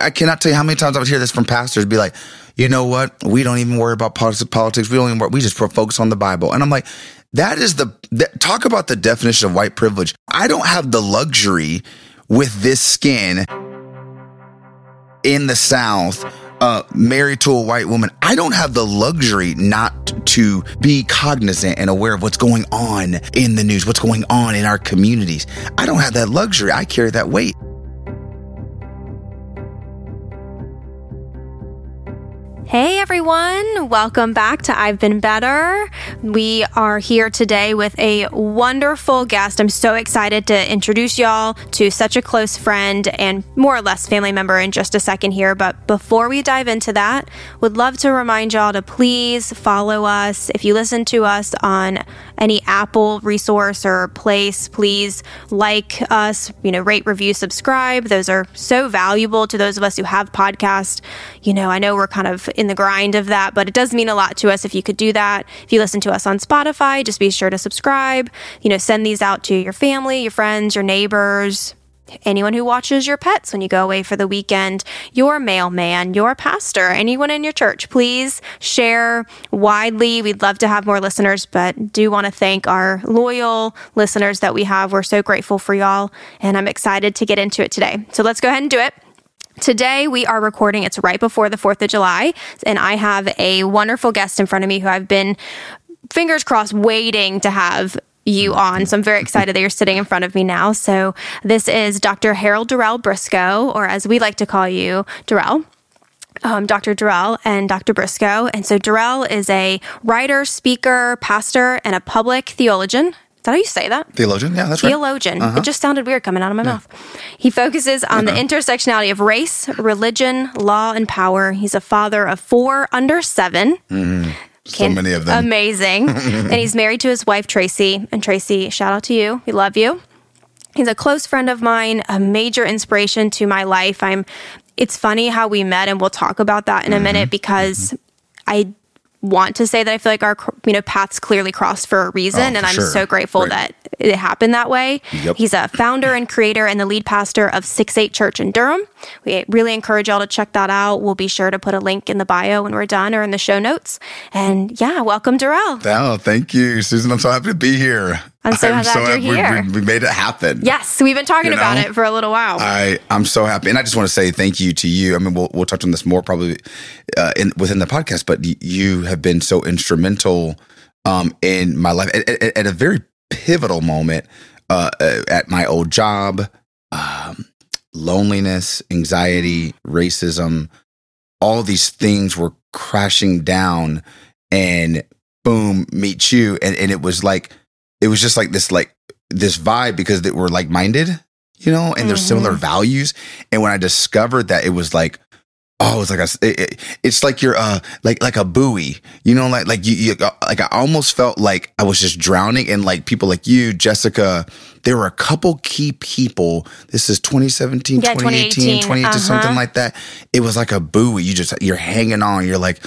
I cannot tell you how many times I would hear this from pastors be like, you know what? We don't even worry about politics. We don't even worry. We just focus on the Bible. And I'm like, that is the, that, talk about the definition of white privilege. I don't have the luxury with this skin in the South, uh, married to a white woman. I don't have the luxury not to be cognizant and aware of what's going on in the news, what's going on in our communities. I don't have that luxury. I carry that weight. Hey everyone, welcome back to I've Been Better. We are here today with a wonderful guest. I'm so excited to introduce y'all to such a close friend and more or less family member in just a second here. But before we dive into that, would love to remind y'all to please follow us. If you listen to us on any Apple resource or place, please like us, you know, rate, review, subscribe. Those are so valuable to those of us who have podcasts. You know, I know we're kind of in the grind of that, but it does mean a lot to us if you could do that. If you listen to us on Spotify, just be sure to subscribe. You know, send these out to your family, your friends, your neighbors, anyone who watches your pets when you go away for the weekend, your mailman, your pastor, anyone in your church. Please share widely. We'd love to have more listeners, but do want to thank our loyal listeners that we have. We're so grateful for y'all, and I'm excited to get into it today. So let's go ahead and do it. Today we are recording. It's right before the 4th of July, and I have a wonderful guest in front of me who I've been fingers crossed waiting to have you on. So I'm very excited that you're sitting in front of me now. So this is Dr. Harold Dorrell Briscoe, or as we like to call you, Dorrell. Um, Dr. Dorrell and Dr. Briscoe. And so Dorrell is a writer, speaker, pastor, and a public theologian. Is that how you say that? Theologian, yeah, that's Theologian. right. Uh-huh. It just sounded weird coming out of my yeah. mouth. He focuses on uh-huh. the intersectionality of race, religion, law, and power. He's a father of four under 7 mm-hmm. So many of them. Amazing. and he's married to his wife, Tracy. And Tracy, shout out to you. We love you. He's a close friend of mine, a major inspiration to my life. I'm it's funny how we met and we'll talk about that in a mm-hmm. minute because mm-hmm. I want to say that I feel like our you know paths clearly crossed for a reason, oh, and I'm sure. so grateful right. that it happened that way. Yep. He's a founder and creator and the lead pastor of Six Eight Church in Durham. We really encourage y'all to check that out. We'll be sure to put a link in the bio when we're done or in the show notes. And yeah, welcome, Dorrell. Oh, thank you, Susan. I'm so happy to be here. I'm so I'm glad so you're here. We, we, made it happen. Yes, we've been talking you know? about it for a little while. I I'm so happy, and I just want to say thank you to you. I mean, we'll we'll touch on this more probably uh, in within the podcast, but you have been so instrumental um, in my life at, at, at a very pivotal moment uh, uh, at my old job. Um, loneliness, anxiety, racism, all these things were crashing down, and boom, meet you, and and it was like it was just like this like this vibe because they were like minded, you know, and mm-hmm. there's similar values. And when I discovered that, it was like, oh, it's like a, it, it, it's like you're uh like like a buoy, you know, like like you, you uh, like I almost felt like I was just drowning, and like people like you, Jessica. There were a couple key people. This is 2017, yeah, 2018, 2018, 2018 uh-huh. something like that. It was like a buoy. You just you're hanging on. You're like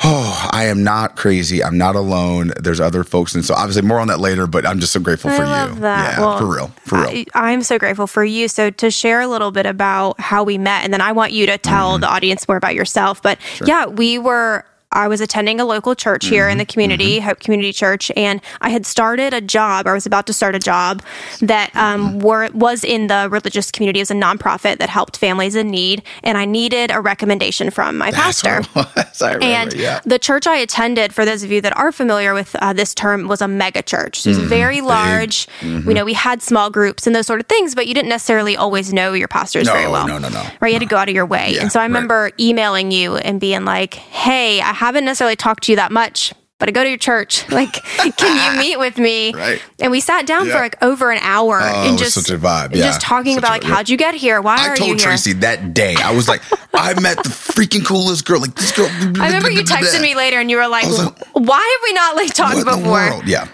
Oh, I am not crazy. I'm not alone. There's other folks. And so obviously more on that later, but I'm just so grateful I for love you. That. Yeah, well, for real. For real. I, am so grateful for you. So to share a little bit about how we met, and then I want you to tell mm-hmm. the audience more about yourself. But sure. yeah, we were I was attending a local church here mm-hmm, in the community, mm-hmm. Hope Community Church, and I had started a job. I was about to start a job that um, mm-hmm. were, was in the religious community as a nonprofit that helped families in need, and I needed a recommendation from my That's pastor. remember, and yeah. the church I attended, for those of you that are familiar with uh, this term, was a mega church. So it was mm-hmm. very large. You know, we had small groups and those sort of things, but you didn't necessarily always know your pastors no, very well. No, no, no. Right? You had to go out of your way. Yeah, and so I remember right. emailing you and being like, hey, I haven't necessarily talked to you that much, but I go to your church. Like, can you meet with me? Right. And we sat down yeah. for like over an hour oh, and just such a vibe. Yeah. Just talking such about like, how'd you get here? Why I are you here? I told Tracy that day. I was like, I met the freaking coolest girl. Like this girl. I remember you texted me later and you were like, like why have we not like talked before? Yeah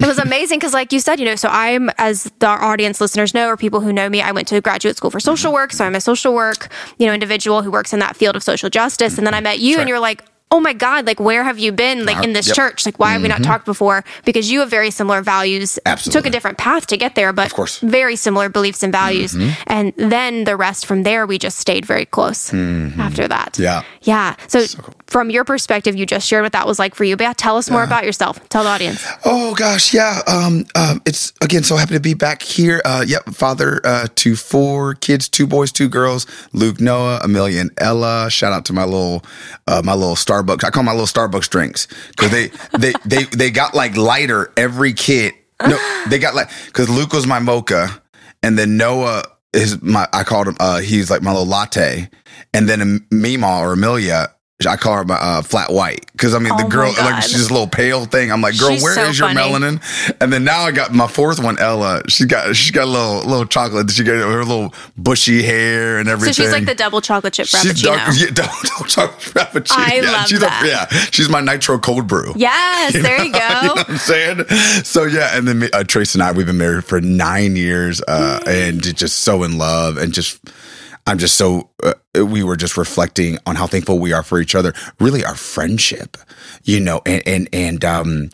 it was amazing because like you said you know so i'm as the audience listeners know or people who know me i went to graduate school for social mm-hmm. work so i'm a social work you know individual who works in that field of social justice and then i mm-hmm. met you and you're like oh my God, like where have you been? Like in this Yep. church? Like why have we not talked before? Because you have very similar values. Absolutely. Took a different path to get there, but Of course. Mm-hmm. very similar beliefs and values. And then the rest from there, we just stayed very close after that. Mm-hmm. Yeah. Yeah. So, from your perspective, you just shared what that was like for you. But yeah, tell us more about yourself. Tell the audience. Oh gosh, yeah. Um, um, it's again so happy to be back here. Uh, yep, father uh, to four kids, two boys, two girls. Luke, Noah, Amelia, and Ella. Shout out to my little, uh, my little Starbucks. I call my little Starbucks drinks because they, they, they, they got like lighter every kid. No, they got like because Luke was my mocha, and then Noah is my. I called him. Uh, he's like my little latte, and then Mima or Amelia. I call her my uh, flat white because I mean the Oh girl like she's a little pale thing. I'm like, girl, She's where is so your funny. melanin? And then now I got my fourth one, Ella. She got she got a little little chocolate. She got her little bushy hair and everything. So she's like the double chocolate chip She's frappuccino. dark, yeah, double, double chocolate frappuccino. I yeah, love she's that. A, yeah, she's my nitro cold brew. yes, there you go. You know what I'm saying? So yeah, and then me- uh, Trace and I, we've been married for nine years, uh, and just so in love, and just I'm just so uh, we were just reflecting on how thankful we are for each other. Really, our friendship, you know, and and and um.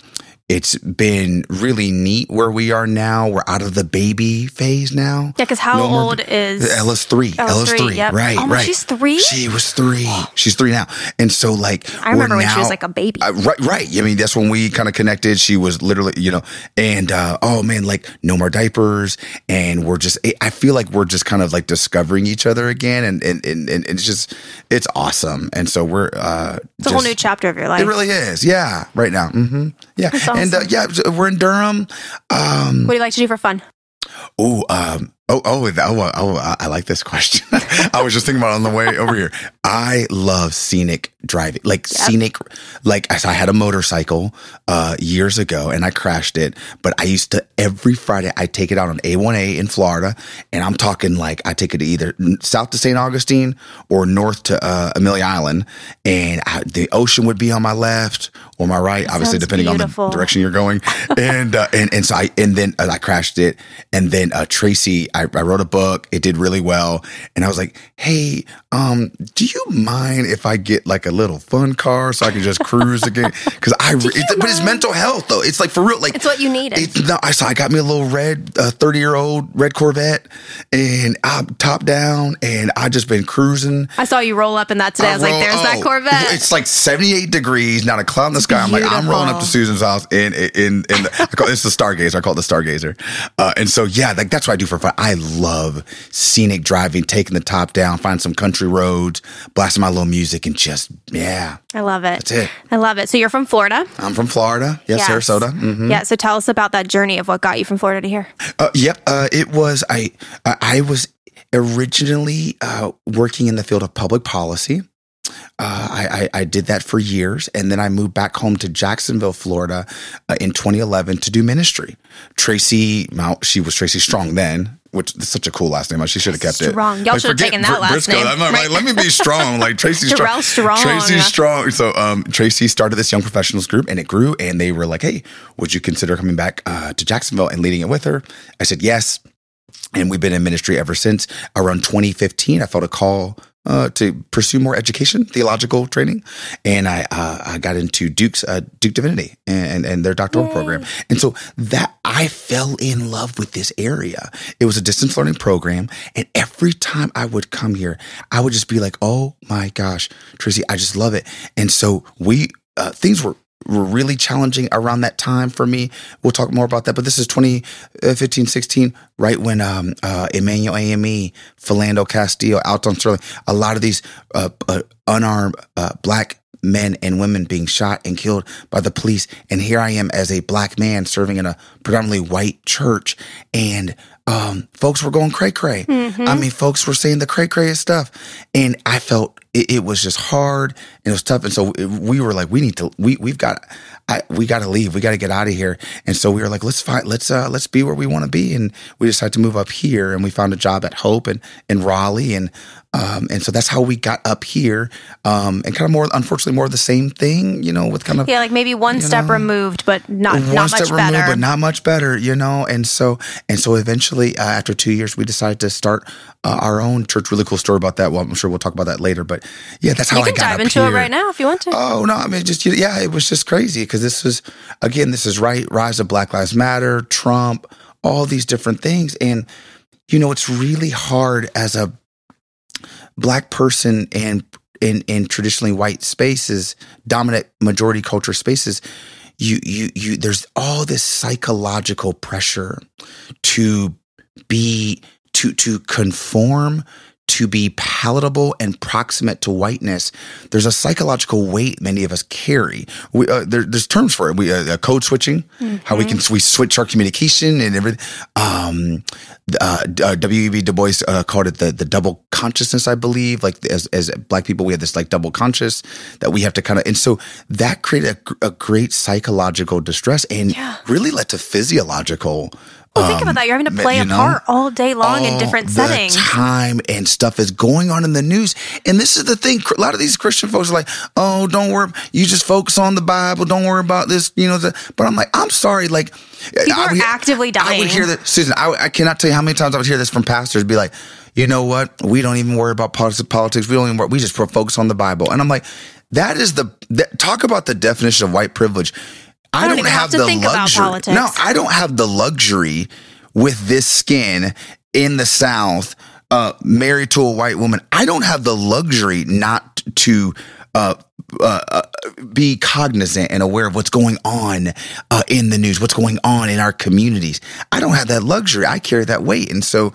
It's been really neat where we are now. We're out of the baby phase now. Yeah, because how No more- old is- Ella's three? Ella's three, yep. Right, Oh, right. she's three? She was three. She's three now, and so like I remember when she was like a baby. uh, right, right. I mean, that's when we kind of connected. She was literally, you know, and uh, oh man, like no more diapers, and we're just. I feel like we're just kind of like discovering each other again, and and and, and it's just it's awesome. And so we're. uh It's a whole new chapter of your life. It really is, yeah. Right now, hmm yeah, and uh, yeah, we're in Durham. Um, what do you like to do for fun? Oh, um, oh, oh, that- oh, oh, I- I like this question. I was just thinking about it on the way over here. I love scenic driving, like scenic, like I I had a motorcycle, uh, years ago and I crashed it, but I used to every Friday, I take it out on A1A in Florida. And I'm talking like I take it to either south to St. Augustine or north to, uh, Amelia Island. And I, the ocean would be on my left or my right, obviously, depending beautiful. on the direction you're going. and, uh, and, and so I, and then uh, I crashed it. And then, uh, Tracy, I, I wrote a book. It did really well. And I was like, Hey, um, do you mind if I get like a little fun car so I can just cruise again? Cause I, but it's mental health though. It's like for real. Like It's what you needed. It's, no, I saw, I got me a little red, uh, 30 year old red Corvette and I'm top down and I just been cruising. I saw you roll up in that today. I was like, roll- there's that oh, Corvette. It's like 78 degrees, not a cloud in the sky. I'm like, I'm rolling up to. Susan's house in in in the, I call it's the Stargazer. I call it the Stargazer. Uh, and so yeah, like that's what I do for fun. I love scenic driving, taking the top down, find some country roads, blasting my little music, and just yeah. I love it. That's it. I love it. So you're from Florida? I'm from Florida. Yes, Yes. Sarasota. Mhm. Yeah. So tell us about that journey of what got you from Florida to here. Uh, yep. Uh, it was I. Uh, I was originally uh, working in the field of public policy. Uh, I, I, I did that for years, and then I moved back home to Jacksonville, Florida, uh, in 2011 to do ministry. Tracy, Mount, she was Tracy Strong then, which is such a cool last name. She should have kept it. Strong. Y'all should have taken that Br- last Briscoe. name, I'm like, right? Let me be strong, like Tracy Strong. Strong. Tracy Strong. So um, Tracy started this young professionals group, and it grew. And they were like, "Hey, would you consider coming back uh, to Jacksonville and leading it with her?" I said yes and we've been in ministry ever since. Around 2015, I felt a call uh, to pursue more education, theological training, and I uh, I got into Duke's uh, Duke Divinity and and their doctoral program, and so that I fell in love with this area. It was a distance learning program, and every time I would come here, I would just be like, "Oh my gosh, Tracy, I just love it." And so we uh, things were were really challenging around that time for me. We'll talk more about that, but this is 2015, 16, right when um, uh, Emanuel AME, Philando Castile, Alton Sterling, a lot of these uh, uh, unarmed uh, black men and women being shot and killed by the police. And here I am as a black man serving in a predominantly white church. And um, folks were going cray cray. I mean, folks were saying the cray cray stuff. And I felt it, it was just hard and it was tough. And so we were like, we need to, we, we've got, I, we got to leave. We got to get out of here. And so we were like, let's find, let's, uh, let's be where we want to be. And we decided to move up here and we found a job at Hope and in Raleigh. And, um, and so that's how we got up here. Um, and kind of more, unfortunately, more of the same thing, you know, with kind of, Yeah, like maybe one step know, removed, but not one not step much removed, better. but not much better, you know. And so, and so, eventually, uh, after two years, we decided to start uh, our own church. Really cool story about that. Well, I'm sure we'll talk about that later. But yeah, that's how you I can got dive into here. it right now if you want to. Oh no, I mean just yeah, it was just crazy because this was again, this is right rise of Black Lives Matter, Trump, all these different things, and you know it's really hard as a black person and in in traditionally white spaces, dominant majority culture spaces. You you you. There's all this psychological pressure to be to to conform to be palatable and proximate to whiteness, there's a psychological weight many of us carry. We, uh, there, there's terms for it. We uh, uh, code switching, how we can we switch our communication and everything. Um, uh, uh, W.E.B. Du Bois uh, called it the the double consciousness, I believe. Like as as black people, we have this like double conscious that we have to kind of, and so that created a, a great psychological distress and Yeah. really led to physiological. Well, think um, about that. You're having to play you a know? part all day long in all different the settings. time and stuff is going on in the news. And this is the thing. A lot of these Christian folks are like, oh, don't worry. You just focus on the Bible. Don't worry about this, you know. The, but I'm like, I'm sorry. Like, People I are would- actively I would hear that, Susan, I, I cannot tell you how many times I would hear this from pastors be like, you know what? We don't even worry about politics. politics. We don't even worry. We just focus on the Bible. And I'm like, that is the, that, talk about the definition of white privilege. I, don't don't, have have, to the think about politics. No, I don't have the luxury with this skin in the South, uh, married to a white woman. I don't have the luxury not to uh, uh, uh, be cognizant and aware of what's going on uh, in the news, what's going on in our communities. I don't have that luxury. I carry that weight, and so.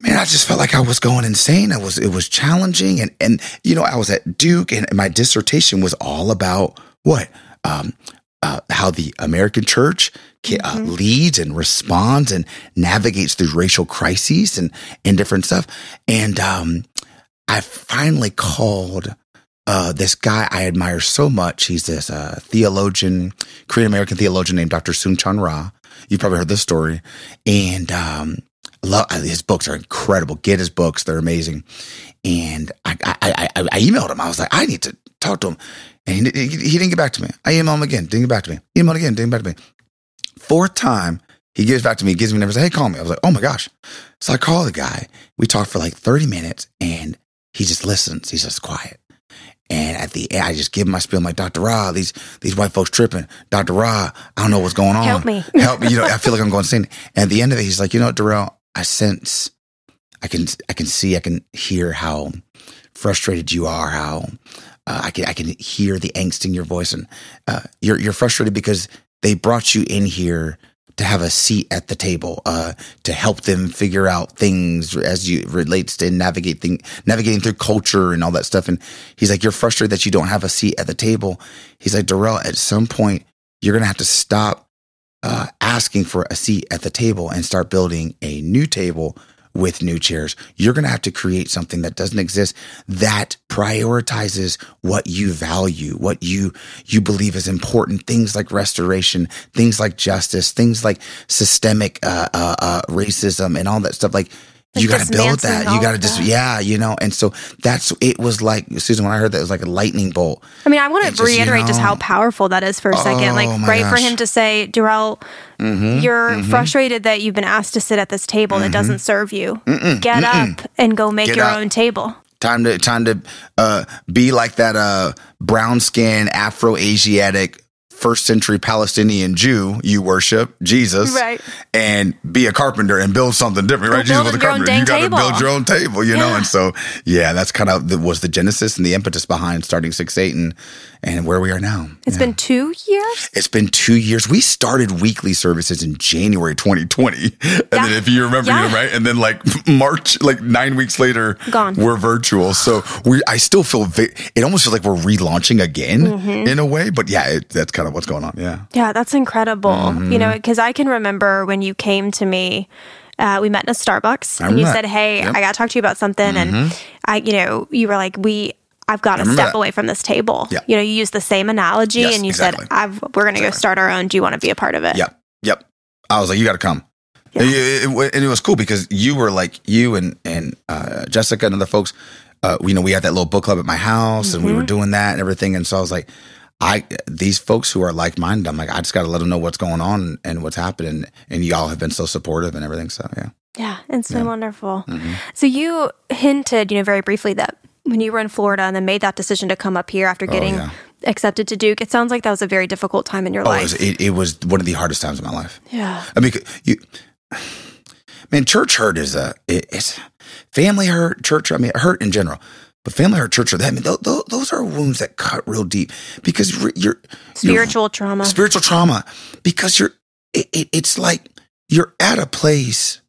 Man, I just felt like I was going insane. I was, it was challenging. And, and, you know, I was at Duke and my dissertation was all about what? Um, uh, how the American church ca- uh, leads and responds and navigates through racial crises and and different stuff. And um, I finally called uh, this guy I admire so much. He's this uh, theologian, Korean American theologian named Dr. Soong-Chan Rah. You've probably heard this story, and um, love his books are incredible. Get his books; they're amazing. And I, I, I, I emailed him. I was like, I need to talk to him. And he, he, he didn't get back to me. I emailed him again, didn't get back to me. Emailed him again, didn't get back to me. Fourth time, he gives back to me, gives me a number, says, Hey, call me. I was like, Oh my gosh. So I call the guy. We talk for like 30 minutes and he just listens. He's just quiet. And at the end, I just give him my spiel. I'm like, Dr. Rah, these, these white folks tripping. Dr. Rah, I don't know what's going on. Help me. Help me. You know, I feel like I'm going insane. And at the end of it, he's like, you know what, Dorrell, I sense, I can, I can see, I can hear how frustrated you are, how uh, I can, I can hear the angst in your voice. And uh, you're, you're frustrated because they brought you in here to have a seat at the table, uh, to help them figure out things as you relates to navigate thing, navigating through culture and all that stuff. And he's like, you're frustrated that you don't have a seat at the table. He's like, Dorrell, at some point, you're going to have to stop uh, asking for a seat at the table and start building a new table with new chairs. You're going to have to create something that doesn't exist that prioritizes what you value, what you you believe is important. Things like restoration, things like justice, things like systemic uh, uh, uh, racism, and all that stuff. Like. Like you got to build that. You got to just, that. yeah, you know. And so that's, it was like, Susan, when I heard that, it was like a lightning bolt. I mean, I want to just, you reiterate just how powerful that is for a second. Oh, Like, my right for him to say, Dorrell, Mm-hmm, you're frustrated that you've been asked to sit at this table that doesn't serve you. Get up and go make Get your up. own table. time to time to uh, be like that uh, brown skin Afro Asiatic first century Palestinian Jew you worship Jesus Right. and be a carpenter and build something different right Jesus was a carpenter you got to build your own table you know and so yeah that's kind of the, was the genesis and the impetus behind starting six eight and and where we are now It's Yeah. been two years. It's been two years. We started weekly services in January 2020. And then if you remember, you know, right? And then like March, like nine weeks later, Gone. we're virtual. So we, I still feel, it almost feels like we're relaunching again Mm-hmm. in a way. But yeah, it, that's kind of what's going on. Yeah. Yeah, that's incredible. Mm-hmm. You know, because I can remember when you came to me. Uh, we met in a Starbucks, I and you remember said, "Hey, Yep. Mm-hmm. I got to talk to you about something." And I, you know, you were like, "We, I've got to step that. away from this table." Yeah. You know, you used the same analogy, Yes, and you exactly. said, I've, "We're going to go start our own. Do you want to be a part of it?" Yep. Yep. I was like, you got to come. Yeah. And, it, it- and it was cool because you were like, you and, and uh, Jessica and other folks, uh, you know, we had that little book club at my house and we Mm-hmm. were doing that and everything. And so I was like, I, these folks who are like minded, I'm like, I just got to let them know what's going on and what's happening. And y'all have been so supportive and everything. So, yeah. Yeah, it's been wonderful. Mm-hmm. So you hinted, you know, very briefly that when you were in Florida and then made that decision to come up here after oh, getting yeah. accepted to Duke, it sounds like that was a very difficult time in your Oh, it life. was, it, it was one of the hardest times of my life. yeah. I mean, you, man, church hurt is a it, it's family hurt, church. I mean, hurt in general, but family hurt, church hurt. I mean, those, those are wounds that cut real deep because you're, you're Spiritual trauma. you're, spiritual trauma because you're. It, it, it's like you're at a place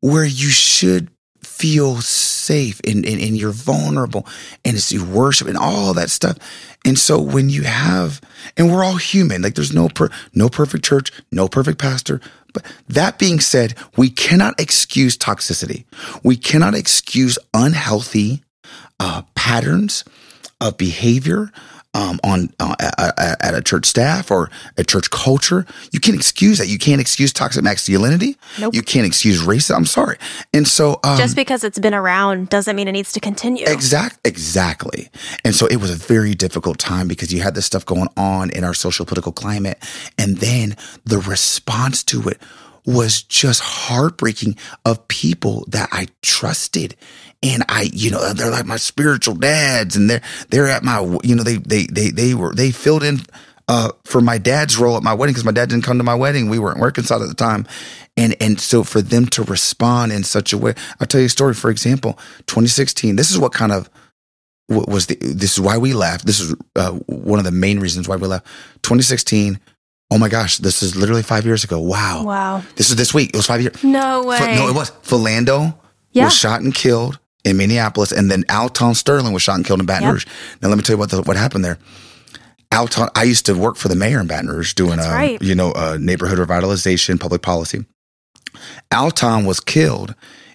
where you should feel safe and, and, and you're vulnerable and it's your worship and all that stuff. And so when you have, and we're all human, like there's no, per, no perfect church, no perfect pastor. But that being said, we cannot excuse toxicity. We cannot excuse unhealthy uh, patterns of behavior um, on uh, at, at a church staff or a church culture. You can't excuse that. You can't excuse toxic masculinity. Nope. You can't excuse racism. I'm sorry. And so, um, Just because it's been around doesn't mean it needs to continue. Exact, exactly. And so it was a very difficult time because you had this stuff going on in our social political climate. And then the response to it was just heartbreaking of people that I trusted. And I, you know, they're like my spiritual dads and they're, they're at my, you know, they, they, they, they were, they filled in, uh, for my dad's role at my wedding because my dad didn't come to my wedding. We weren't reconciled at the time. And, and so for them to respond in such a way, I'll tell you a story. For example, 2016, this is what kind of, what was the, this is why we left. This is uh, one of the main reasons why we left. 2016. Oh my gosh, this is literally five years ago. Wow. Wow. This is this week. It was five years. No way. No, it was. Philando Yeah. was shot and killed in Minneapolis, and then Alton Sterling was shot and killed in Baton Yep. Rouge. Now, let me tell you what the, what happened there. Alton, I used to work for the mayor in Baton Rouge doing, uh, right. you know, uh, neighborhood revitalization, public policy. Alton was killed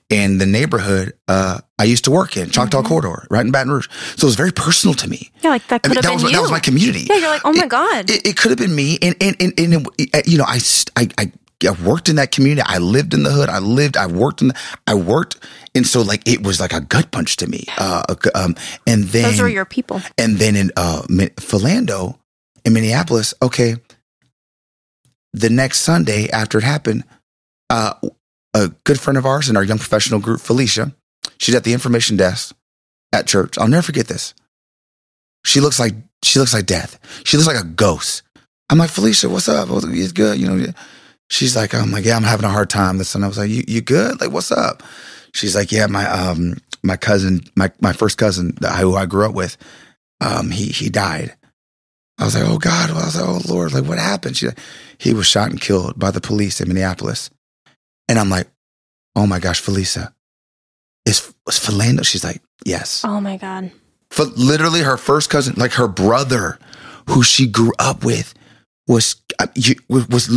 in the neighborhood uh, I used to work in, Choctaw Mm-hmm. Corridor, right in Baton Rouge. So it was very personal to me. Yeah, like that I mean, have that been was you. that was my community. Yeah, you're like, oh my It- God. It, it could have been me, and and and, and it, uh, you know, I, I I I worked in that community. I lived in the hood. I lived. I worked in. The, I worked, and so like it was like a gut punch to me. Uh, um, and then Those are your people. and then in uh, Philando in Minneapolis, okay, the next Sunday after it happened, uh, a good friend of ours in our young professional group, Felicia, she's at the information desk at church. I'll never forget this. She looks like she looks like death. She looks like a ghost. I'm like Felicia, what's up? It's good, you know. She's like, I'm like, yeah, I'm having a hard time. This and I was like, you, you good? Like, what's up? She's like, yeah, my um my cousin, my my first cousin that I, who I grew up with, um, he he died. I was like, oh God. I was like, oh Lord, like what happened? She's like, he was shot and killed by the police in Minneapolis. And I'm like, oh my gosh, Felicia, is was Philando? She's like, yes. Oh my God. For literally her first cousin, like her brother, who she grew up with, was uh, you- was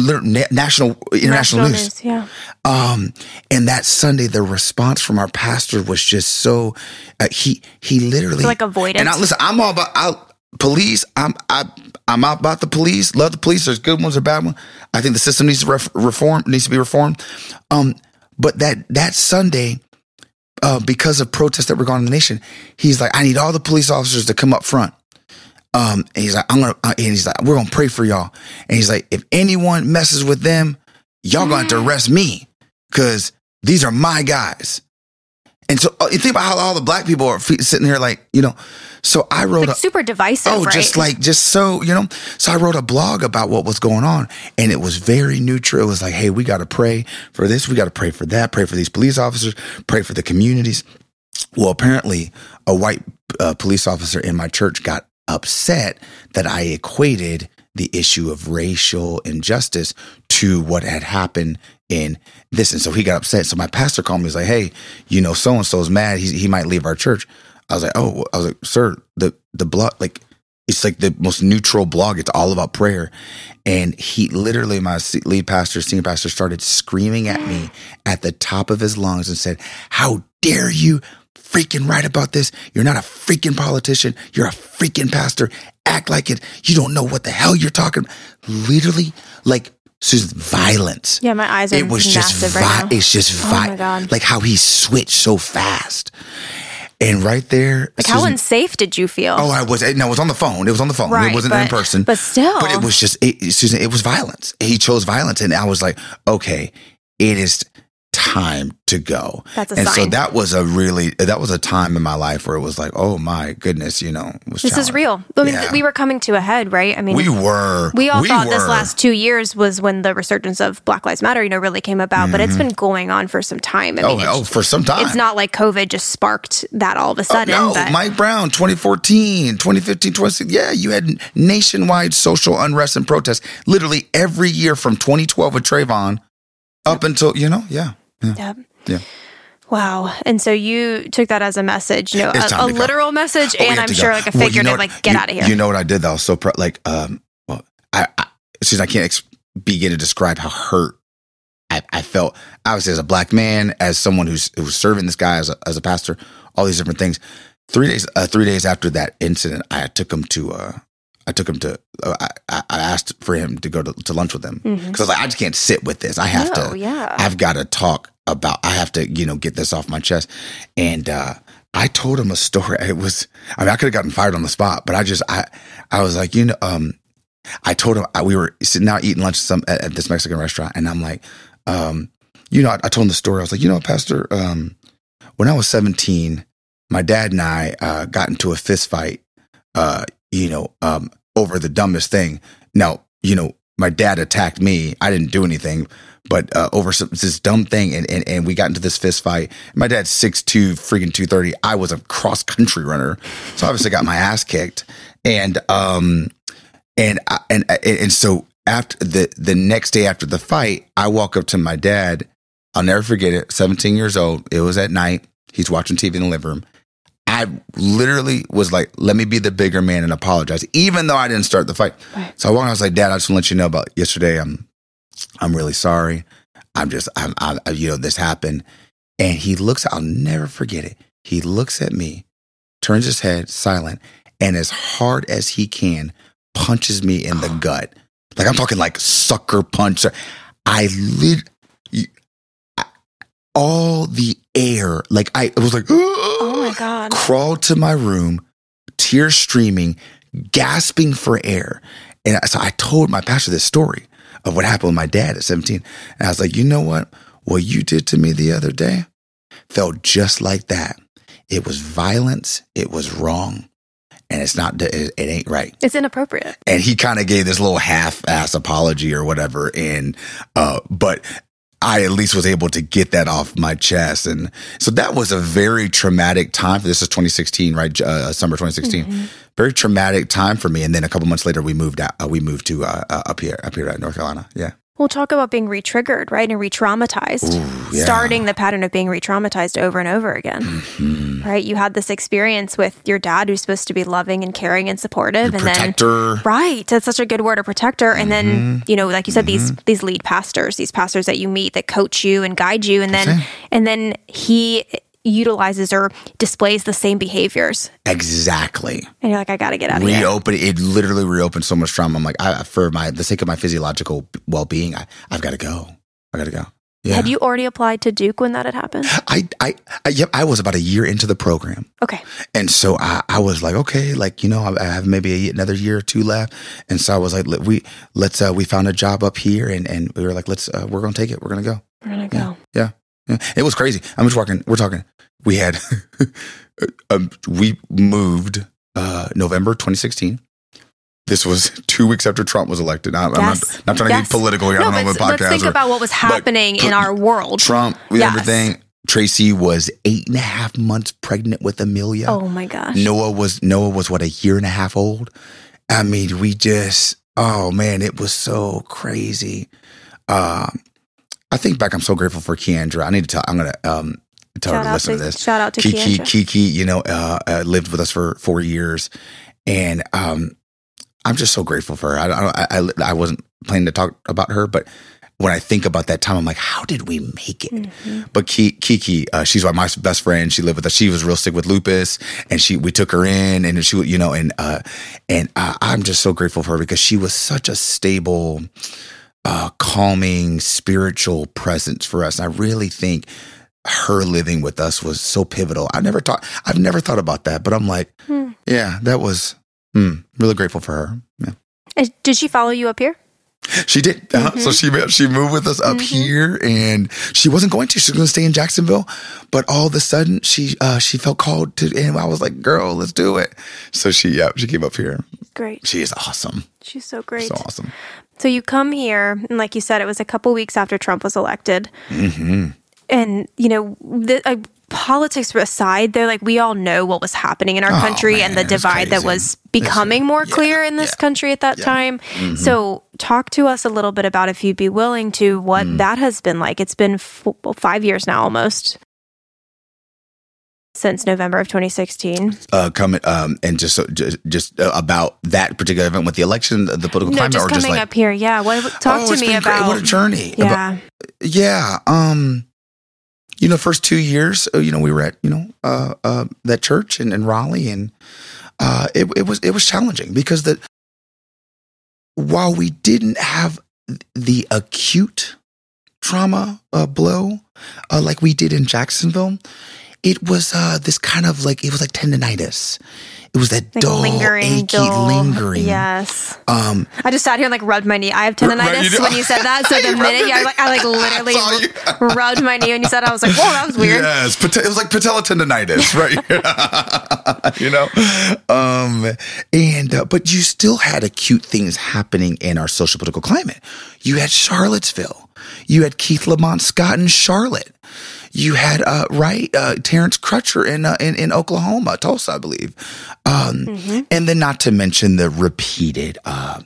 national international news. Yeah. Um, and that Sunday, the response from our pastor was just so. Uh, he he literally So like avoidance. and I, listen, I'm all about I, police. I'm I, I'm out about the police. Love the police. There's good ones or bad ones. I think the system needs to ref, reform. Needs to be reformed. Um, but that that Sunday, uh, because of protests that were going on in the nation, he's like, I need all the police officers to come up front. Um, and he's like, I'm gonna, uh, and he's like, we're gonna pray for y'all. And he's like, if anyone messes with them, y'all gonna have to arrest me because these are my guys. And so uh, you think about how all the black people are fe- sitting here, like you know. So I wrote Like a super divisive, oh, right? just like just so you know. So I wrote a blog about what was going on, and it was very neutral. It was like, hey, we got to pray for this, we got to pray for that, pray for these police officers, pray for the communities. Well, apparently, a white uh, police officer in my church got upset that I equated the issue of racial injustice to what had happened in this. And so he got upset. So my pastor called me. He's like, hey, you know, so and so is mad. He, he might leave our church. I was like, oh, I was like, sir, the, the blog, like, it's like the most neutral blog. It's all about prayer. And he literally, my lead pastor, senior pastor, started screaming at me at the top of his lungs and said, How dare you freaking right about this? You're not a freaking politician. You're a freaking pastor. Act like it. You don't know what the hell you're talking about. Literally, like, Susan, violence. yeah, my eyes are It was just, vi- right it's just, Oh vi- my God. like how he switched so fast. And right there, Like how unsafe did you feel? Oh, I was. No, it was on the phone. It was on the phone. Right, it wasn't but- in person. but still. But it was just, it, Susan. It was violence. He chose violence, and I was like, okay, it is time to go. That's a and so that was a really that was a time in my life where it was like, oh my goodness, you know, This is real. I mean, Yeah. we were coming to a head, right? I mean, We were. we all thought this last two years was when the resurgence of Black Lives Matter, you know, really came about, but it's been going on for some time. I Mm-hmm. Oh, mean, oh, it's, for some time. it's not like COVID just sparked that all of a sudden. no, but Mike Brown, 2014, 2015, 2016. Yeah, you had nationwide social unrest and protests literally every year from 2012 with Trayvon up until, you know, yeah. Yeah. Yep. Yeah. Wow. And so you took that as a message, you know, a, a literal message, Oh, and I'm sure go. like a Well, you know what- like, get you- out of here. You know what I did though? So, pr- like, um, well, I, I since I can't ex- begin to describe how hurt I, I felt, obviously as a black man, as someone who's who's serving this guy as a, as a pastor, all these different things. Three days, uh, three days after that incident, I took him to, uh, I took him to, I, I asked for him to go to, to lunch with him because Mhm. I was like, I just can't sit with this. I have No, to, yeah. I've got to talk about. I have to, you know, get this off my chest. And uh, I told him a story. It was, I mean, I could have gotten fired on the spot, but I just, I, I was like, you know, um, I told him I, we were sitting out eating lunch some at, at this Mexican restaurant, and I'm like, um, you know, I, I told him the story. I was like, you know, Pastor, um, when I was 17, my dad and I uh, got into a fist fight, uh, you know, um, over the dumbest thing. Now, you know, my dad attacked me. I didn't do anything, but uh, over some, this dumb thing, and, and and we got into this fist fight. My dad's six two, freaking two thirty. I was a cross country runner, so obviously got my ass kicked, and um, and and and so after the the next day after the fight, I walk up to my dad. I'll never forget it. Seventeen years old. It was at night. He's watching TV in the living room. I literally was like, "Let me be the bigger man and apologize," even though I didn't start the fight. Right. So I walked. I was like, "Dad, I just want to let you know about yesterday. I'm, I'm really sorry. I'm just, I'm, I, you know, this happened." And he looks. I'll never forget it. He looks at me, turns his head, silent, and as hard as he can, punches me in the gut. Like I'm talking like sucker punch. I lit all the air. Like I was like, oh my God. crawled to my room, tears streaming, gasping for air. And so I told my pastor this story of what happened with my dad at 17. And I was like, you know what? What you did to me the other day felt just like that. It was violence. It was wrong. And it's not, it, ain't right It's inappropriate. and he kind of gave this little half-ass apology or whatever and uh but I at least was able to get that off my chest. And so that was a very traumatic time this is 2016 right? Uh, summer 2016 Mm-hmm. very traumatic time for me. And then a couple months later we moved out uh, we moved to uh, uh, up here up here at North Carolina. Yeah We'll talk about being re-triggered, right, and re-traumatized, Ooh, yeah. starting the pattern of being re-traumatized over and over again. Mhm. Right? You had this experience with your dad, who's supposed to be loving and caring and supportive, and then Right. That's such a good word, a protector. And then, Mm-hmm. you know, like you said, these these lead pastors, these pastors that you meet that coach you and guide you, and then and then he utilizes or displays the same behaviors. exactly And you're like, I gotta get out of here. reopen it literally reopened so much trauma I'm like I, for my the sake of my physiological well-being I, I've got to go I got to go yeah Had you already applied to Duke when that had happened? I, I, I, yep, I was about a year into the program. Okay. And so I, I was like, okay, like, you know, I, I have maybe a, another year or two left. And so I was like, let, we, let's, uh, we found a job up here and, and we were like, let's, uh, we're going to take it. We're going to go. We're gonna go. Yeah. Yeah. It was crazy. I'm just talking, we're talking, we had, um, we moved, uh, November 2016. This was two weeks after Trump was elected. I'm, I'm Yes. not, not trying to Yes. get political here. I No, don't know what let's podcast think or- about what was happening in our world. Trump Yes. everything. Tracy was eight and a half months pregnant with Amelia. Oh my gosh. Noah was Noah was what a year and a half old. I mean, we just oh man, it was so crazy. Um, I think back, I'm so grateful for Keandra. I need to tell. I'm gonna um tell her to listen to, to this. shout out to Kiki, Keandra. Kiki, you know, uh, uh, lived with us for four years, and um, I'm just so grateful for her. I, I, I, I wasn't planning to talk about her, but when I think about that time, I'm like, how did we make it? Mhm. But Ki- Kiki, uh, she's my best friend. She lived with us. She was real sick with lupus, and she we took her in, and she, you know, and uh, and uh, I'm just so grateful for her because she was such a stable, uh, calming, spiritual presence for us. And I really think her living with us was so pivotal. I never thought, I've never thought about that, but I'm like, Hmm. yeah, that was hmm, really grateful for her. Yeah. Uh, Did she follow you up here? She did. Uh-huh. So she she moved with us up here, and she wasn't going to. She was going to stay in Jacksonville, but all of a sudden she uh, she felt called to, and I was like, "Girl, let's do it." So she yeah she came up here. Great. She is awesome. She's so great. So awesome. So you come here, and like you said, it was a couple weeks after Trump was elected. Mm-hmm. And, you know, the, uh, politics aside, they're like, we all know what was happening in our Oh, country and the divide that was becoming more yeah, clear in this yeah, country at that yeah. Mm-hmm. time. So, talk to us a little bit about, if you'd be willing to, what Mm. that has been like. It's been f- five years now almost since November of 2016. Uh, coming um, and just so- just, just uh, about that particular event with the election, the political No, climate, just or coming just like up here. Yeah. What, talk oh, to me been great. about. what a journey. About- yeah. yeah um you know first two years uh, you know we were at you know uh uh that church in, in raleigh and uh it, it was it was challenging because the while we didn't have the acute trauma uh, blow uh, like we did in jacksonville it was uh this kind of like it was like tendonitis it was that Like dull lingering, achy dull. lingering Yes. um I just sat here and like rubbed my knee. I have tendonitis when you said that. So the minute yeah, I like I like literally you. rubbed my knee when you said I was like, whoa, that was weird. Yes, it was like patella tendonitis, right? you know, um, and uh, but you still had acute things happening in our social political climate. You had Charlottesville, you had Keith Lamont Scott in Charlotte, you had uh, right uh, Terence Crutcher in, uh, in in Oklahoma, Tulsa, I believe, um, and then not to mention the repeated. Uh,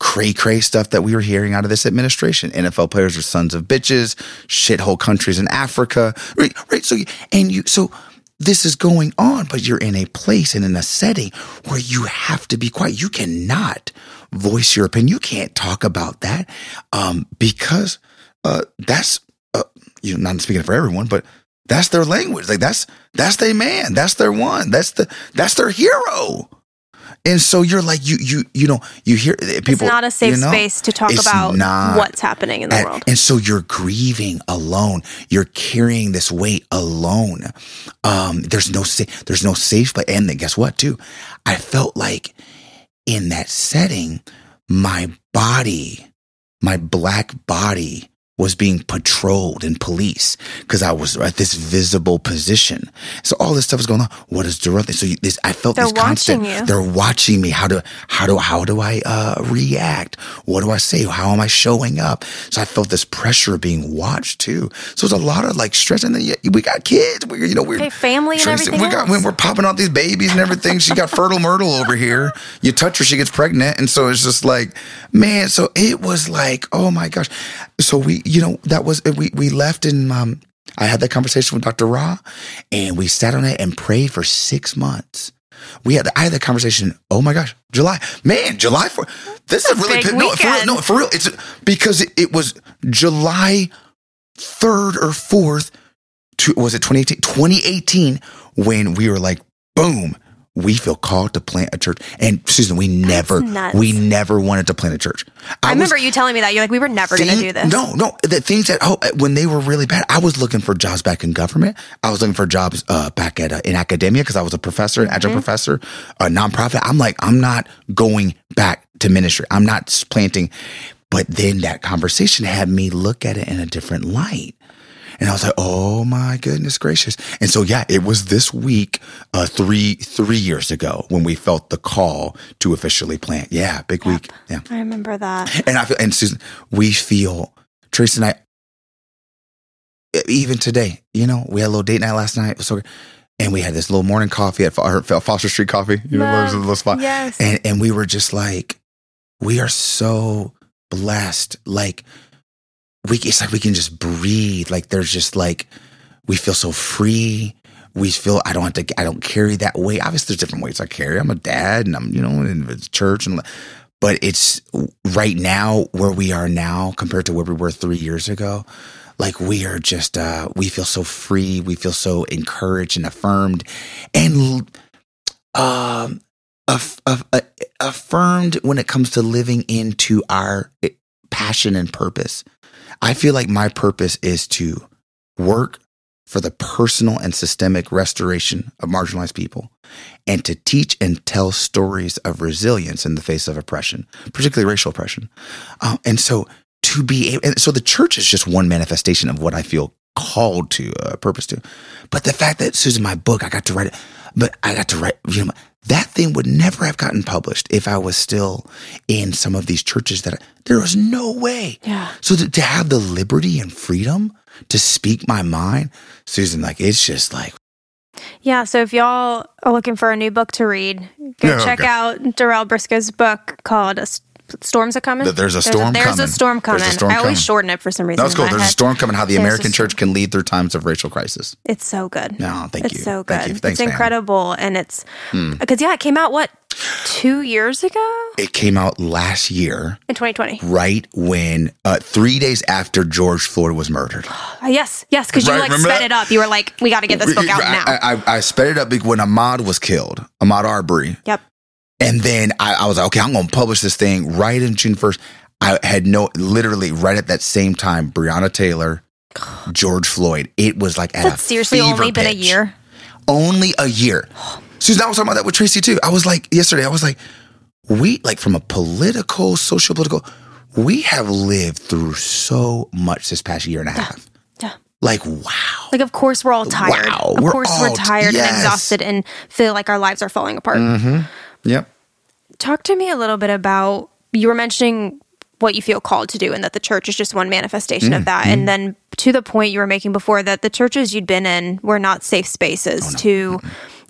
cray cray stuff that we were hearing out of this administration. NFL players are sons of bitches, shithole countries in Africa. Right, right. So and you so this is going on, but you're in a place and in a setting where you have to be quiet. You cannot voice your opinion. You can't talk about that um, because uh, that's uh, you know not speaking for everyone, but that's their language. Like that's that's their man. That's their one. That's the that's their hero. And so you're like you you you know you hear uh, people. it's not a safe you know, space to talk about not. what's happening in the and, world. and so you're grieving alone. You're carrying this weight alone. Um, there's no safe. there's no safe place. And then guess what? Too, I felt like in that setting, my body, my black body, was being patrolled in police because I was at this visible position. So all this stuff is going on. What is Dorothy? So you, this, I felt They're this constant. watching you. They're watching me. How do how do how do I uh, react? What do I say? How am I showing up? So I felt this pressure of being watched too. So there's a lot of like stress, and then yeah, we got kids. We you know we're Okay, family and Tracy- everything We got we're popping out these babies and everything. She got fertile myrtle over here. You touch her, she gets pregnant, and so it's just like man. So it was like oh my gosh. So we you know that was we we left and um I had that conversation with Dr. Rah, and we sat on it and prayed for six months. We had I had that conversation. Oh my gosh, July, man, July for this is a really big no, for real, no for real. It's because it, it was July third or fourth. To, was it 2018? 2018 when we were like, boom, we feel called to plant a church. And Susan, we never, we never wanted to plant a church. I, was- remember you telling me that. You're like, we were never going to do this. No, no. The things that oh, when they were really bad, I was looking for jobs back in government. I was looking for jobs uh, back at uh, in academia because I was a professor, an Mm-hmm. adjunct professor, a nonprofit. I'm like, I'm not going back to ministry. I'm not planting. But then that conversation had me look at it in a different light. And I was like, "Oh my goodness gracious!" And so, yeah, it was this week, uh, three three years ago, when we felt the call to officially plant. Yeah, big week. Yeah, I remember that. and I feel, and Susan, we feel, Tracy and I, even today, you know, we had a little date night last night. So, and we had this little morning coffee at Fo- Fo- Foster Street Coffee. You know, there's little spot. Yes. And, and we were just like, we are so blessed. Like, we, it's like we can just breathe. Like, there's just like, we feel so free. We feel I don't have to. I don't carry that weight. Obviously, there's different weights I carry. I'm a dad, and I'm you know in the church, and but it's right now where we are now compared to where we were three years ago. Like we are just, uh, we feel so free. We feel so encouraged and affirmed, and um, aff- aff- uh, affirmed when it comes to living into our eh, passion and purpose. I feel like my purpose is to work for the personal and systemic restoration of marginalized people and to teach and tell stories of resilience in the face of oppression, particularly racial oppression. Um, and so to be and so the church is just one manifestation of what I feel called to, uh, purpose to. But the fact that Susan, my book, I got to write it, but I got to write, you know, that thing would never have gotten published if I was still in some of these churches that there was no way. Yeah. So to, to have the liberty and freedom to speak my mind, Susan, like it's just like Yeah, so if y'all are looking for a new book to read, go Yeah, check okay. out Dorrell Briscoe's book called S- Storms Are Coming. Th- there's a storm coming. There's a coming. storm There's coming. a storm I always coming. shorten it for some reason. that was cool. my There's a storm coming. How the There's American church can lead through times of racial crisis. It's so good. No, thank it's you. It's so good. Thank you. Thanks, it's fam. incredible, and it's Hmm. because yeah, it came out what two years ago It came out last year, in 2020. right when uh, three days after George Floyd was murdered. Uh, yes, yes, because you Right, like sped that? it up. You were like, we got to get this book out I, now. I, I, I sped it up when Ahmaud was killed, Ahmaud Arbery. yep. And then I, I was like, okay, I'm going to publish this thing right in June 1st. I had no, literally right at that same time, Breonna Taylor, George Floyd. It was like at That's seriously only been a year. Only a year. Susan, I was talking about that with Tracy too. I was like, yesterday, I was like, we, like from a political, social political, we have lived through so much this past year and a half. Yeah. Like, wow. Like, of course, we're all tired. Wow, of we're course, we're tired yes. and exhausted and feel like our lives are falling apart. Mm-hmm. Yep. Talk to me a little bit about you were mentioning what you feel called to do and that the church is just one manifestation of mm, that. Mm. And then to the point you were making before that the churches you'd been in were not safe spaces oh, to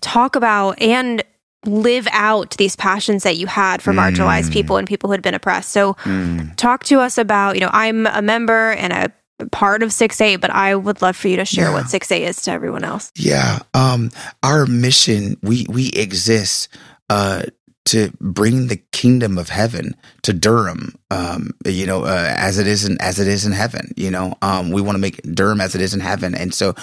talk about and live out these passions that you had for marginalized mm. people and people who had been oppressed. So talk to us about, you know, I'm a member and a part of 6 8, but I would love for you to share what 6 8 is to everyone else. Yeah. Um, our mission, we we exist uh to bring the kingdom of heaven to Durham. Um, you know, uh, as it is in as it is in heaven. You know, um, we want to make Durham as it is in heaven, and so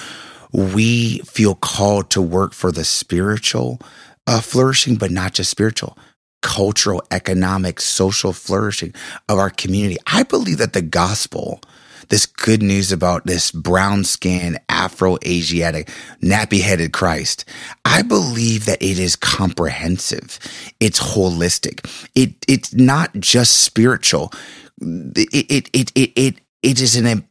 we feel called to work for the spiritual uh, flourishing, but not just spiritual. Cultural, economic, social flourishing of our community. I believe that the gospel this good news about this brown skinned Afro Asiatic nappy headed Christ. I believe that it is comprehensive. It's holistic. It it's not just spiritual. It it it it it, it is an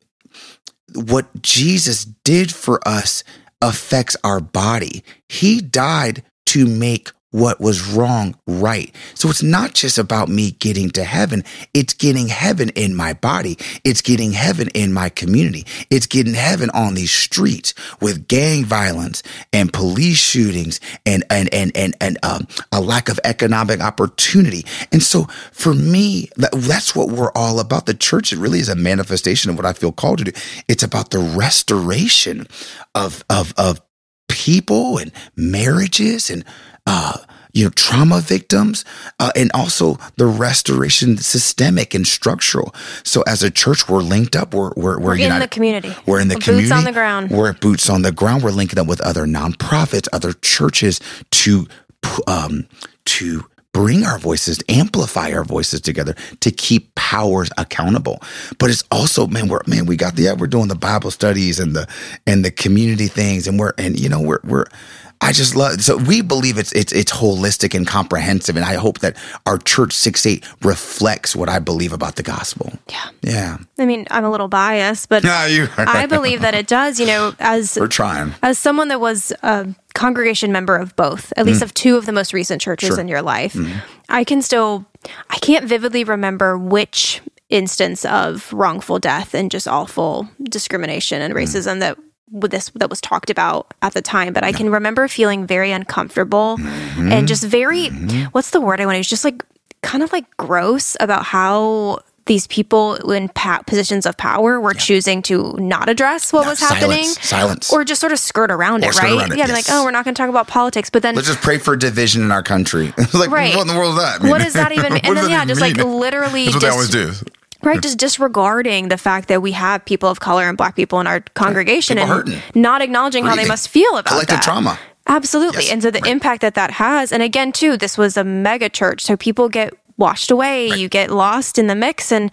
what Jesus did for us affects our body. He died to make what was wrong right. So it's not just about me getting to heaven. It's getting heaven in my body. It's getting heaven in my community. It's getting heaven on these streets with gang violence and police shootings and, and, and, and, and, um, a lack of economic opportunity. And so for me, that's what we're all about. The church it really is a manifestation of what I feel called to do. It's about the restoration of, of, of people and marriages and uh, you know trauma victims uh, and also the restoration systemic and structural. So as a church we're linked up. We're we're, we're, We're in the community. we're in the Boots community. on the ground. we're boots on the ground. We're linking up with other nonprofits other churches to um to bring our voices amplify our voices together to keep powers accountable. But it's also man we're man we got the we're doing the bible studies and the and the community things and we're and you know we're we're I just love so we believe it's it's it's holistic and comprehensive, and I hope that our church six eight reflects what I believe about the gospel. Yeah. Yeah, I mean, I'm a little biased, but yeah, you. I believe that it does, you know, as we're trying. as someone that was a congregation member of both, at least of two of the most recent churches Mm. Sure. In your life, I can still, I can't vividly remember which instance of wrongful death and just awful discrimination and Mm. racism that with this that was talked about at the time but i can remember feeling very uncomfortable Mm-hmm. and just very what's the word i want to use just like kind of like gross about how these people in pa- positions of power were choosing to not address what No, was happening silence, silence. or just sort of skirt around Or it, skirt right? around it, yeah, yes. like, oh, we're not going to talk about politics, but then Let's just pray for division in our country. Like, Right. what in the world is that? what does that even? What and then yeah, just like literally, That's what just, they always do. Right, just disregarding the fact that we have people of color and black people in our congregation People and hurting. not acknowledging how they must feel about Collective that. trauma. Absolutely. Yes, And so the right. impact that that has, and again, too, this was a mega church, so people get washed away, you get lost in the mix, and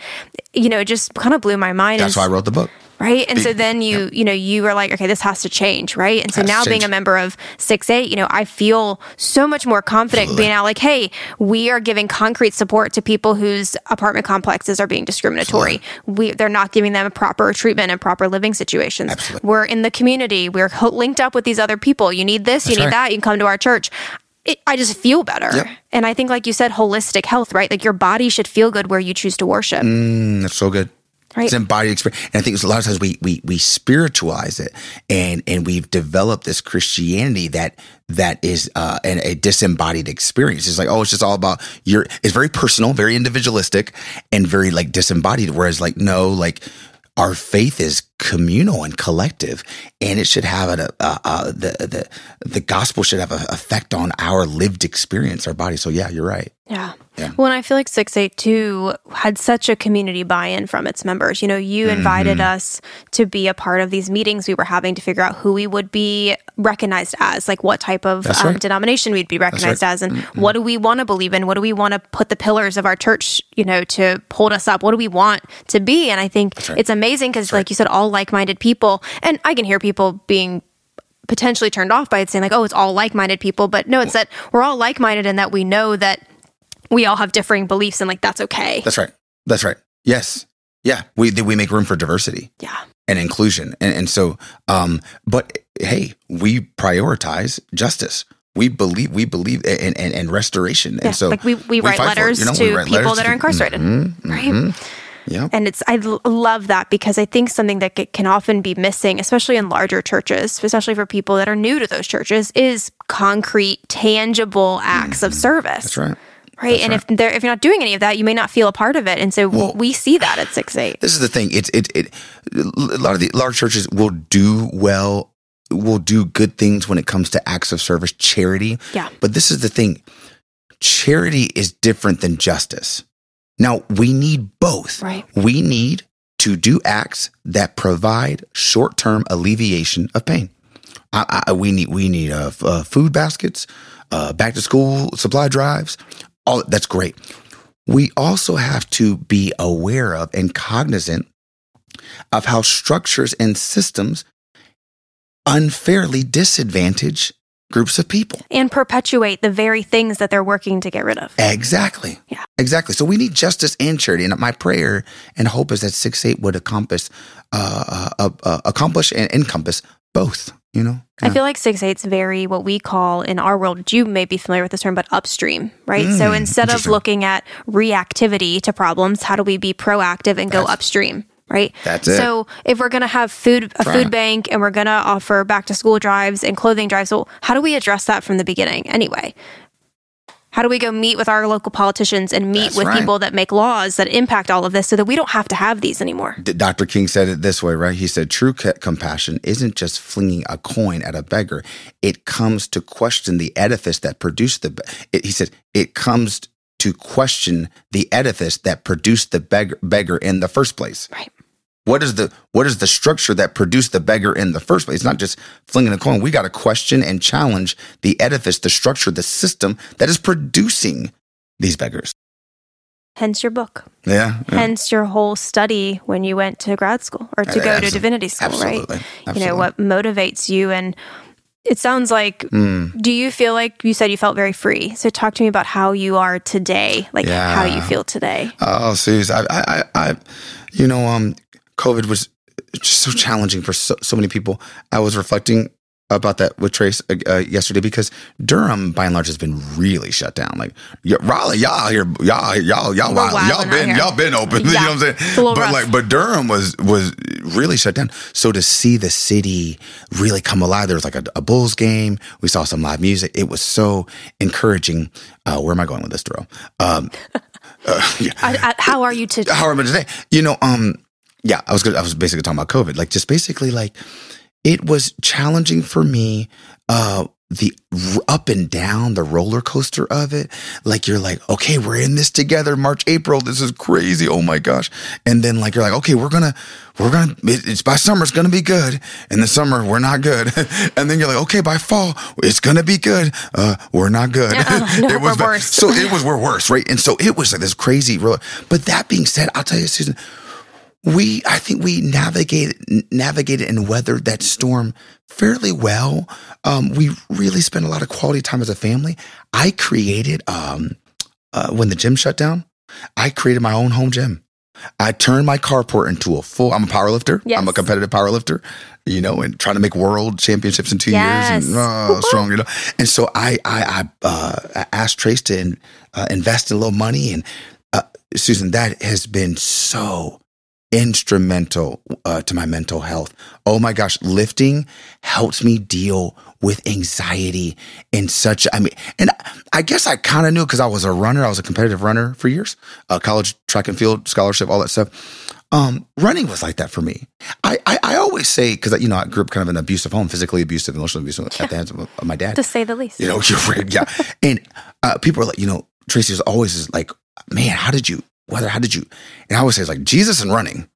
you know, it just kind of blew my mind. That's And why I wrote the book. Right? And so then you, you know, you are like, okay, this has to change, right? And so Has now being a member of six eight, you know, I feel so much more confident being out like, hey, we are giving concrete support to people whose apartment complexes are being discriminatory. We they're not giving them a proper treatment and proper living situations. Absolutely. We're in the community. We're ho- linked up with these other people. You need this, you need right. that. You can come to our church. It, I just feel better. Yep. And I think, like you said, holistic health, right? Like your body should feel good where you choose to worship. Mm, that's so good. Right. It's embodied experience. And I think a lot of times we we we spiritualize it and and we've developed this Christianity that that is uh an, a disembodied experience. It's like, oh, it's just all about your it's very personal, very individualistic, and very like disembodied. Whereas like, no, like our faith is communal and collective, and it should have a, uh, uh, the the the gospel should have an effect on our lived experience, our body. So yeah, you're right. Yeah. Yeah. Well, and I feel like 682 had such a community buy in from its members. You know, you invited Mm-hmm. us to be a part of these meetings we were having to figure out who we would be recognized as, like what type of um, right. denomination we'd be recognized right. as, and what do we want to believe in? What do we want to put the pillars of our church, you know, to hold us up? What do we want to be? And I think right. it's amazing because, like you said, all like minded people, and I can hear people being potentially turned off by it saying like oh it's all like-minded people but no it's that we're all like-minded and that we know that we all have differing beliefs and like that's okay That's right. That's right. Yes. Yeah. We we make room for diversity yeah and inclusion, and and so, um, but hey, we prioritize justice. We believe we believe in and, and restoration, yeah and so like we, we, write fight for letters you know, to write people letters that are incarcerated Mhm, right mhm. Yeah. and it's i l- love that because i think something that c- can often be missing especially in larger churches especially for people that are new to those churches is concrete tangible acts of mm-hmm. service That's right. right and if they're if you're not doing any of that you may not feel a part of it and so we see that at 6-8 This is the thing. It's it it a lot of the large churches will do well, will do good things when it comes to acts of service, charity. Yeah. But this is the thing. Charity is different than justice. Now, we need both. Right. We need to do acts that provide short-term alleviation of pain. I, I, we need we need uh, f- uh, food baskets, uh, back to school supply drives. All that's great. We also have to be aware of and cognizant of how structures and systems unfairly disadvantage groups of people. and perpetuate the very things that they're working to get rid of Exactly. Yeah. Exactly. So we need justice and charity. And my prayer and hope is that six eight would accomplish, uh, uh, uh, accomplish and encompass both. You know. I feel like six eight's very what we call in our world. You may be familiar with this term, but upstream, right? so Mm, instead of looking at reactivity to problems, how do we be proactive and go upstream? Right. That's it. So if we're going to have food, a Right. food bank, and we're going to offer back to school drives and clothing drives, well, how do we address that from the beginning anyway? How do we go meet with our local politicians and meet That's with right. people that make laws that impact all of this so that we don't have to have these anymore? D- Dr. King said it this way, right? He said, True c- compassion isn't just flinging a coin at a beggar. It comes to question the edifice that produced the. It, he said, It comes to question the edifice that produced the beggar, beggar in the first place. Right. What is the what is the structure that produced the beggar in the first place? It's not just flinging a coin. We got to question and challenge the edifice, the structure, the system that is producing these beggars. Hence your book. Yeah. yeah. hence your whole study when you went to grad school or to go to divinity school Absolutely. right you know what motivates you and it sounds like Mm. do you feel like you said you felt very free so talk to me about how you are today like Yeah. how you feel today Oh, serious. I, I, I, I, you know, um, COVID was just so challenging for so, so many people. I was reflecting about that with Trace uh, uh, yesterday because Durham, by and large, has been really shut down. Like y- Raleigh, y'all here, y'all, y'all, y'all, wild. y'all been, y'all been open. you know what I'm saying? It's a little but rough. like, but Durham was was really shut down. So to see the city really come alive, there was like a, a Bulls game. We saw some live music. It was so encouraging. Uh, where am I going with this, Dorrell? Um, uh, yeah how are you today how am I today? You know, um, yeah, I was good. I was basically talking about COVID. Like, just basically, like, it was challenging for me. Uh, the up and down the roller coaster of it. Like, you're like, okay, we're in this together. March, April, this is crazy. Oh my gosh! And then, like, you're like, okay, we're gonna, we're gonna. It, it's by summer, it's gonna be good. In the summer, we're not good. and then you're like, okay, by fall, it's gonna be good. Uh, we're not good. Uh-uh, no, it was we're worse. So it was we're worse, right? And so it was like this crazy roller. But that being said, I'll tell you, Susan, we I think we navigated navigated and weathered that storm fairly well. Um, we really spent a lot of quality time as a family. I created um, uh, when the gym shut down. I created my own home gym. I turned my carport into a full. I'm a power lifter. Yes. I'm a competitive power lifter. You know, and trying to make world championships in two Yes. years and uh, strong. You know, and so I I I, uh, I asked Trace to in, uh, invest a little money, and uh, Susan, that has been so instrumental uh, to my mental health. Oh my gosh, lifting helps me deal with anxiety in such. I mean, and I guess I kind of knew because I was a runner. I was a competitive runner for years, uh, college track and field scholarship, all that stuff. Um, running was like that for me. I I, I always say because you know I grew up kind of in an abusive home, physically abusive, emotionally abusive at the hands of, of my dad. To say the least. You know, you're right. Yeah. and uh, people are like, you know, Tracy is always is like, man, how did you, whether, how did you, and I always say it's like Jesus and running.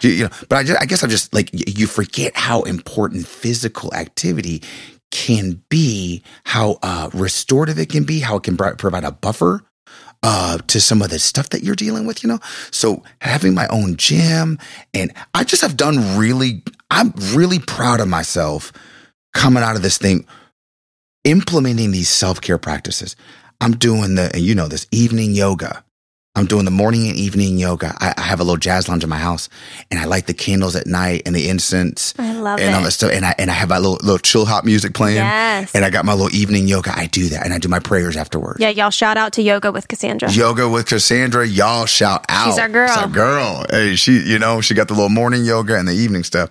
You, you know, but I, just, I guess I'm just like, you forget how important physical activity can be, how uh, restorative it can be, how it can provide a buffer uh, to some of the stuff that you're dealing with, you know? So having my own gym and I just have done really, I'm really proud of myself coming out of this thing implementing these self-care practices. I'm doing the, and you know this, evening yoga. I'm doing the morning and evening yoga. I, I have a little jazz lounge in my house, and I light the candles at night and the incense I love and all that it. stuff. And I and I have my little little chill hop music playing. Yes. And I got my little evening yoga. I do that, and I do my prayers afterwards. Yeah, y'all shout out to Yoga with Cassandra. Yoga with Cassandra, y'all shout out. She's our girl. She's our girl. Hey, she, you know, she got the little morning yoga and the evening stuff.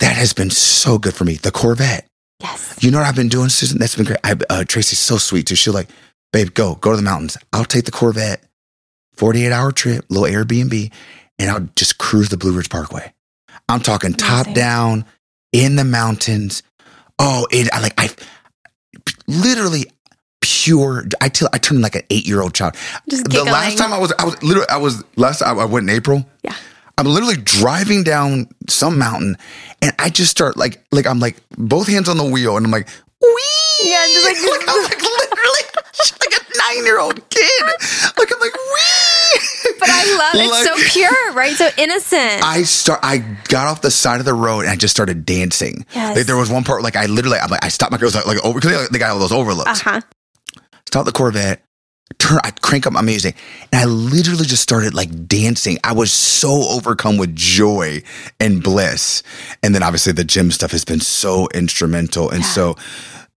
That has been so good for me. The Corvette. Yes. You know what I've been doing, Susan? That's been great. I, uh, Tracy's so sweet too. She'll like, babe, go, go to the mountains. I'll take the Corvette, 48 hour trip, little Airbnb, and I'll just cruise the Blue Ridge Parkway. I'm talking top Amazing. down in the mountains. Oh, it, I like, I literally pure, I I turned like an eight year old child. Just the giggling. last time I was, I was literally, I was, last time I went in April. Yeah. I'm literally driving down some mountain and I just start like, like I'm like both hands on the wheel and I'm like, wee. Yeah, just like- like I'm like literally like a nine year old kid. Like I'm like, wee. But I love it's Like- so pure, right? So innocent. I start. I got off the side of the road and I just started dancing. Yes. Like there was one part like I literally I'm like I stopped my girls like, like over because they got all those overlooks. uh huh. Stop the Corvette. Turn. I crank up my music and I literally just started like dancing. I was so overcome with joy and bliss. And then obviously the gym stuff has been so instrumental. And so.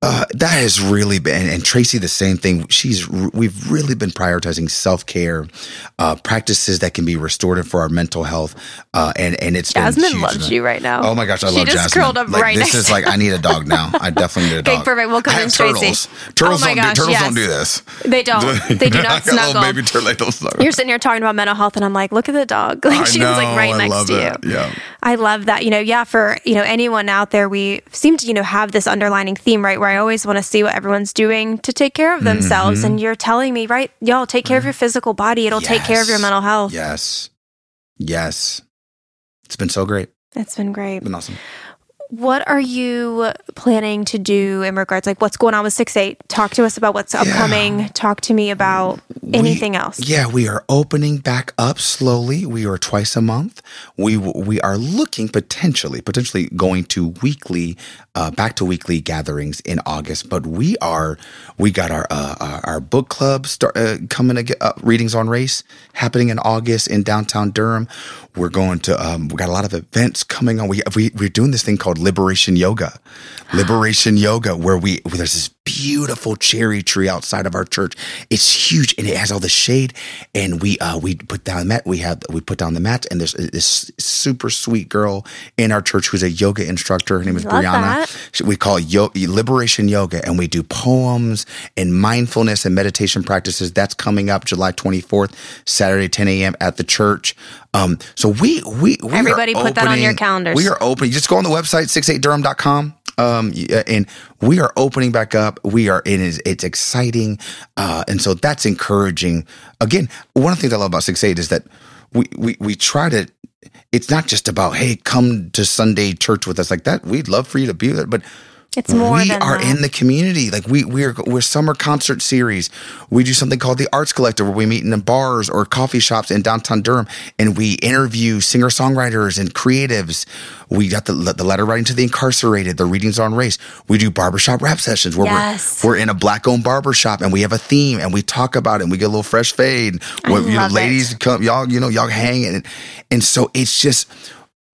Uh, that has really been, and Tracy, the same thing. She's, we've really been prioritizing self care, uh, practices that can be restorative for our mental health. Uh, and, and it's been Jasmine loves you right now. Oh my gosh, I She love just Jasmine. curled up like, right This next is like I need a dog now. I definitely need a Okay, dog. perfect. We'll come I in, Tracy. turtles. Turtles Oh my don't gosh, do turtles yes. don't do this. They don't. They do not snuggle. baby turtles. snuggle. You're sitting here talking about mental health, and I'm like, look at the dog. Like I she's know, like right I next love to it. you. Yeah. I love that. You know, yeah, for, you know, anyone out there, we seem to, you know, have this underlining theme, right? Where I always want to see what everyone's doing to take care of themselves. Mm-hmm. And you're telling me, right? Y'all take care of your physical body. It'll take care of your mental health. Yes. Yes. It's been so great. It's been great. It's been awesome. What are you planning to do in regards, like what's going on with 6 8? Talk to us about what's upcoming. Talk to me about anything else. Yeah, we are opening back up slowly. We are twice a month. We we are looking potentially potentially going to weekly uh, back to weekly gatherings in August. But we are we got our uh, our, book club start uh, coming to get uh, readings on race happening in August in downtown Durham. We're going to um, we got a lot of events coming on. We we we're doing this thing called Liberation Yoga, Liberation Yoga, where we where there's this beautiful cherry tree outside of our church. It's huge and it has all the shade. And we uh we put down the mat. We have we put down the mat, and there's this super sweet girl in our church who's a yoga instructor. Her name is Love Brianna. that. We call it Yo- Liberation Yoga, and we do poems and mindfulness and meditation practices. That's coming up July 24th, Saturday, 10 a.m. at the church. Um, so we we, we Everybody put that on your opening- calendars. We are opening. Just go on the website 68durham.com. Um, y- and we are opening back up. We are it is it's exciting, uh, and so that's encouraging. Again, one of the things I love about Six Eight is that we we we try to. It's not just about hey, come to Sunday church with us like that. We'd love for you to be there, but It's more we are that. in the community. Like we we're we're summer concert series. We do something called the Arts Collective where we meet in the bars or coffee shops in downtown Durham and we interview singer songwriters and creatives. We got the the letter writing to the incarcerated, the readings on race. We do barbershop rap sessions where Yes. we're we're in a black owned barbershop and we have a theme and we talk about it and we get a little fresh fade. I Where, you know, it. ladies come y'all, you know, y'all hang and and so it's just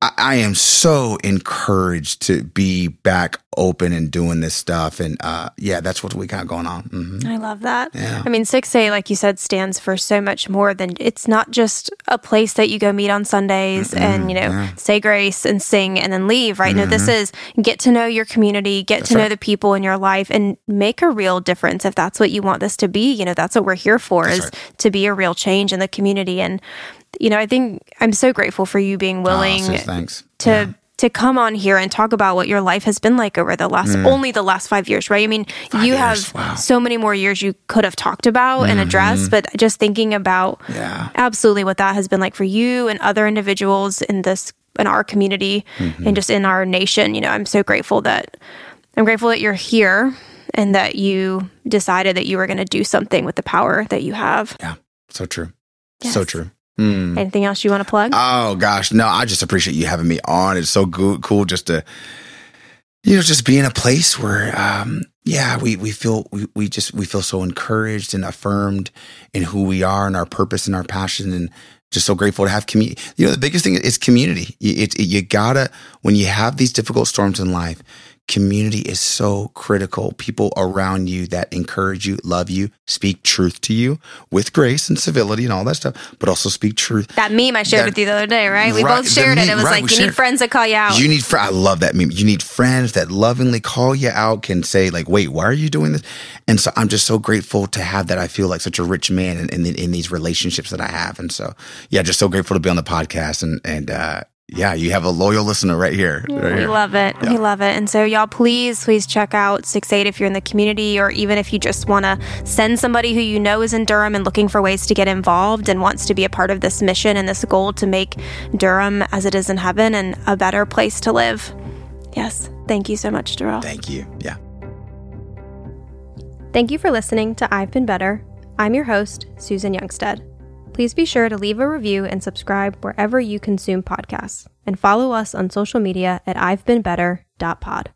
I, I am so encouraged to be back open and doing this stuff. And uh, yeah, that's what we got going on. hmm I love that. Yeah. I mean, 6 8, like you said, stands for so much more than it's not just a place that you go meet on Sundays and, you know, yeah. say grace and sing and then leave, right? No, this is get to know your community, get to know right. the people in your life and make a real difference if that's what you want this to be. You know, that's what we're here for is right. to be a real change in the community. And, you know, I think I'm so grateful for you being willing sis, thanks. to to come on here and talk about what your life has been like over the last only the last five years, right? I mean, you Mm. years, have wow. so many more years you could have talked about and addressed, but just thinking about Mm-hmm. Yeah. absolutely what that has been like for you and other individuals in this in our community Mm-hmm. and just in our nation. You know, I'm so grateful that I'm grateful that you're here and that you decided that you were going to do something with the power that you have. Yeah. So true. So true. Mm. Anything else you want to plug? Oh gosh, no! I just appreciate you having me on. It's so good, cool just to, you know, just be in a place where, um, yeah, we we feel we, we just we feel so encouraged and affirmed in who we are and our purpose and our passion and just so grateful to have community. You know, the biggest thing is community. You, it, you gotta when you have these difficult storms in life. Community is so critical. People around you that encourage you, love you, speak truth to you with grace and civility and all that stuff, but also speak truth. that meme I shared that- with you the other day, right? We Right, both shared it. meme, It was right, like you need friends that call you out. You need. Fr- I love that meme. You need friends that lovingly call you out, can say like, "Wait, why are you doing this?" And so I'm just so grateful to have that. I feel like such a rich man in in, in these relationships that I have, and so yeah, just so grateful to be on the podcast and and uh, yeah, you have a loyal listener right here. Right We here. love it. We love it. And so, y'all, please, please check out 6 8 if you're in the community, or even if you just want to send somebody who you know is in Durham and looking for ways to get involved and wants to be a part of this mission and this goal to make Durham as it is in heaven and a better place to live. Yes. Thank you so much, Dorrell. Thank you. Yeah. Thank you for listening to I've Been Better. I'm your host, Susan Youngstead. Please be sure to leave a review and subscribe wherever you consume podcasts, and follow us on social media at I've Been Better.pod.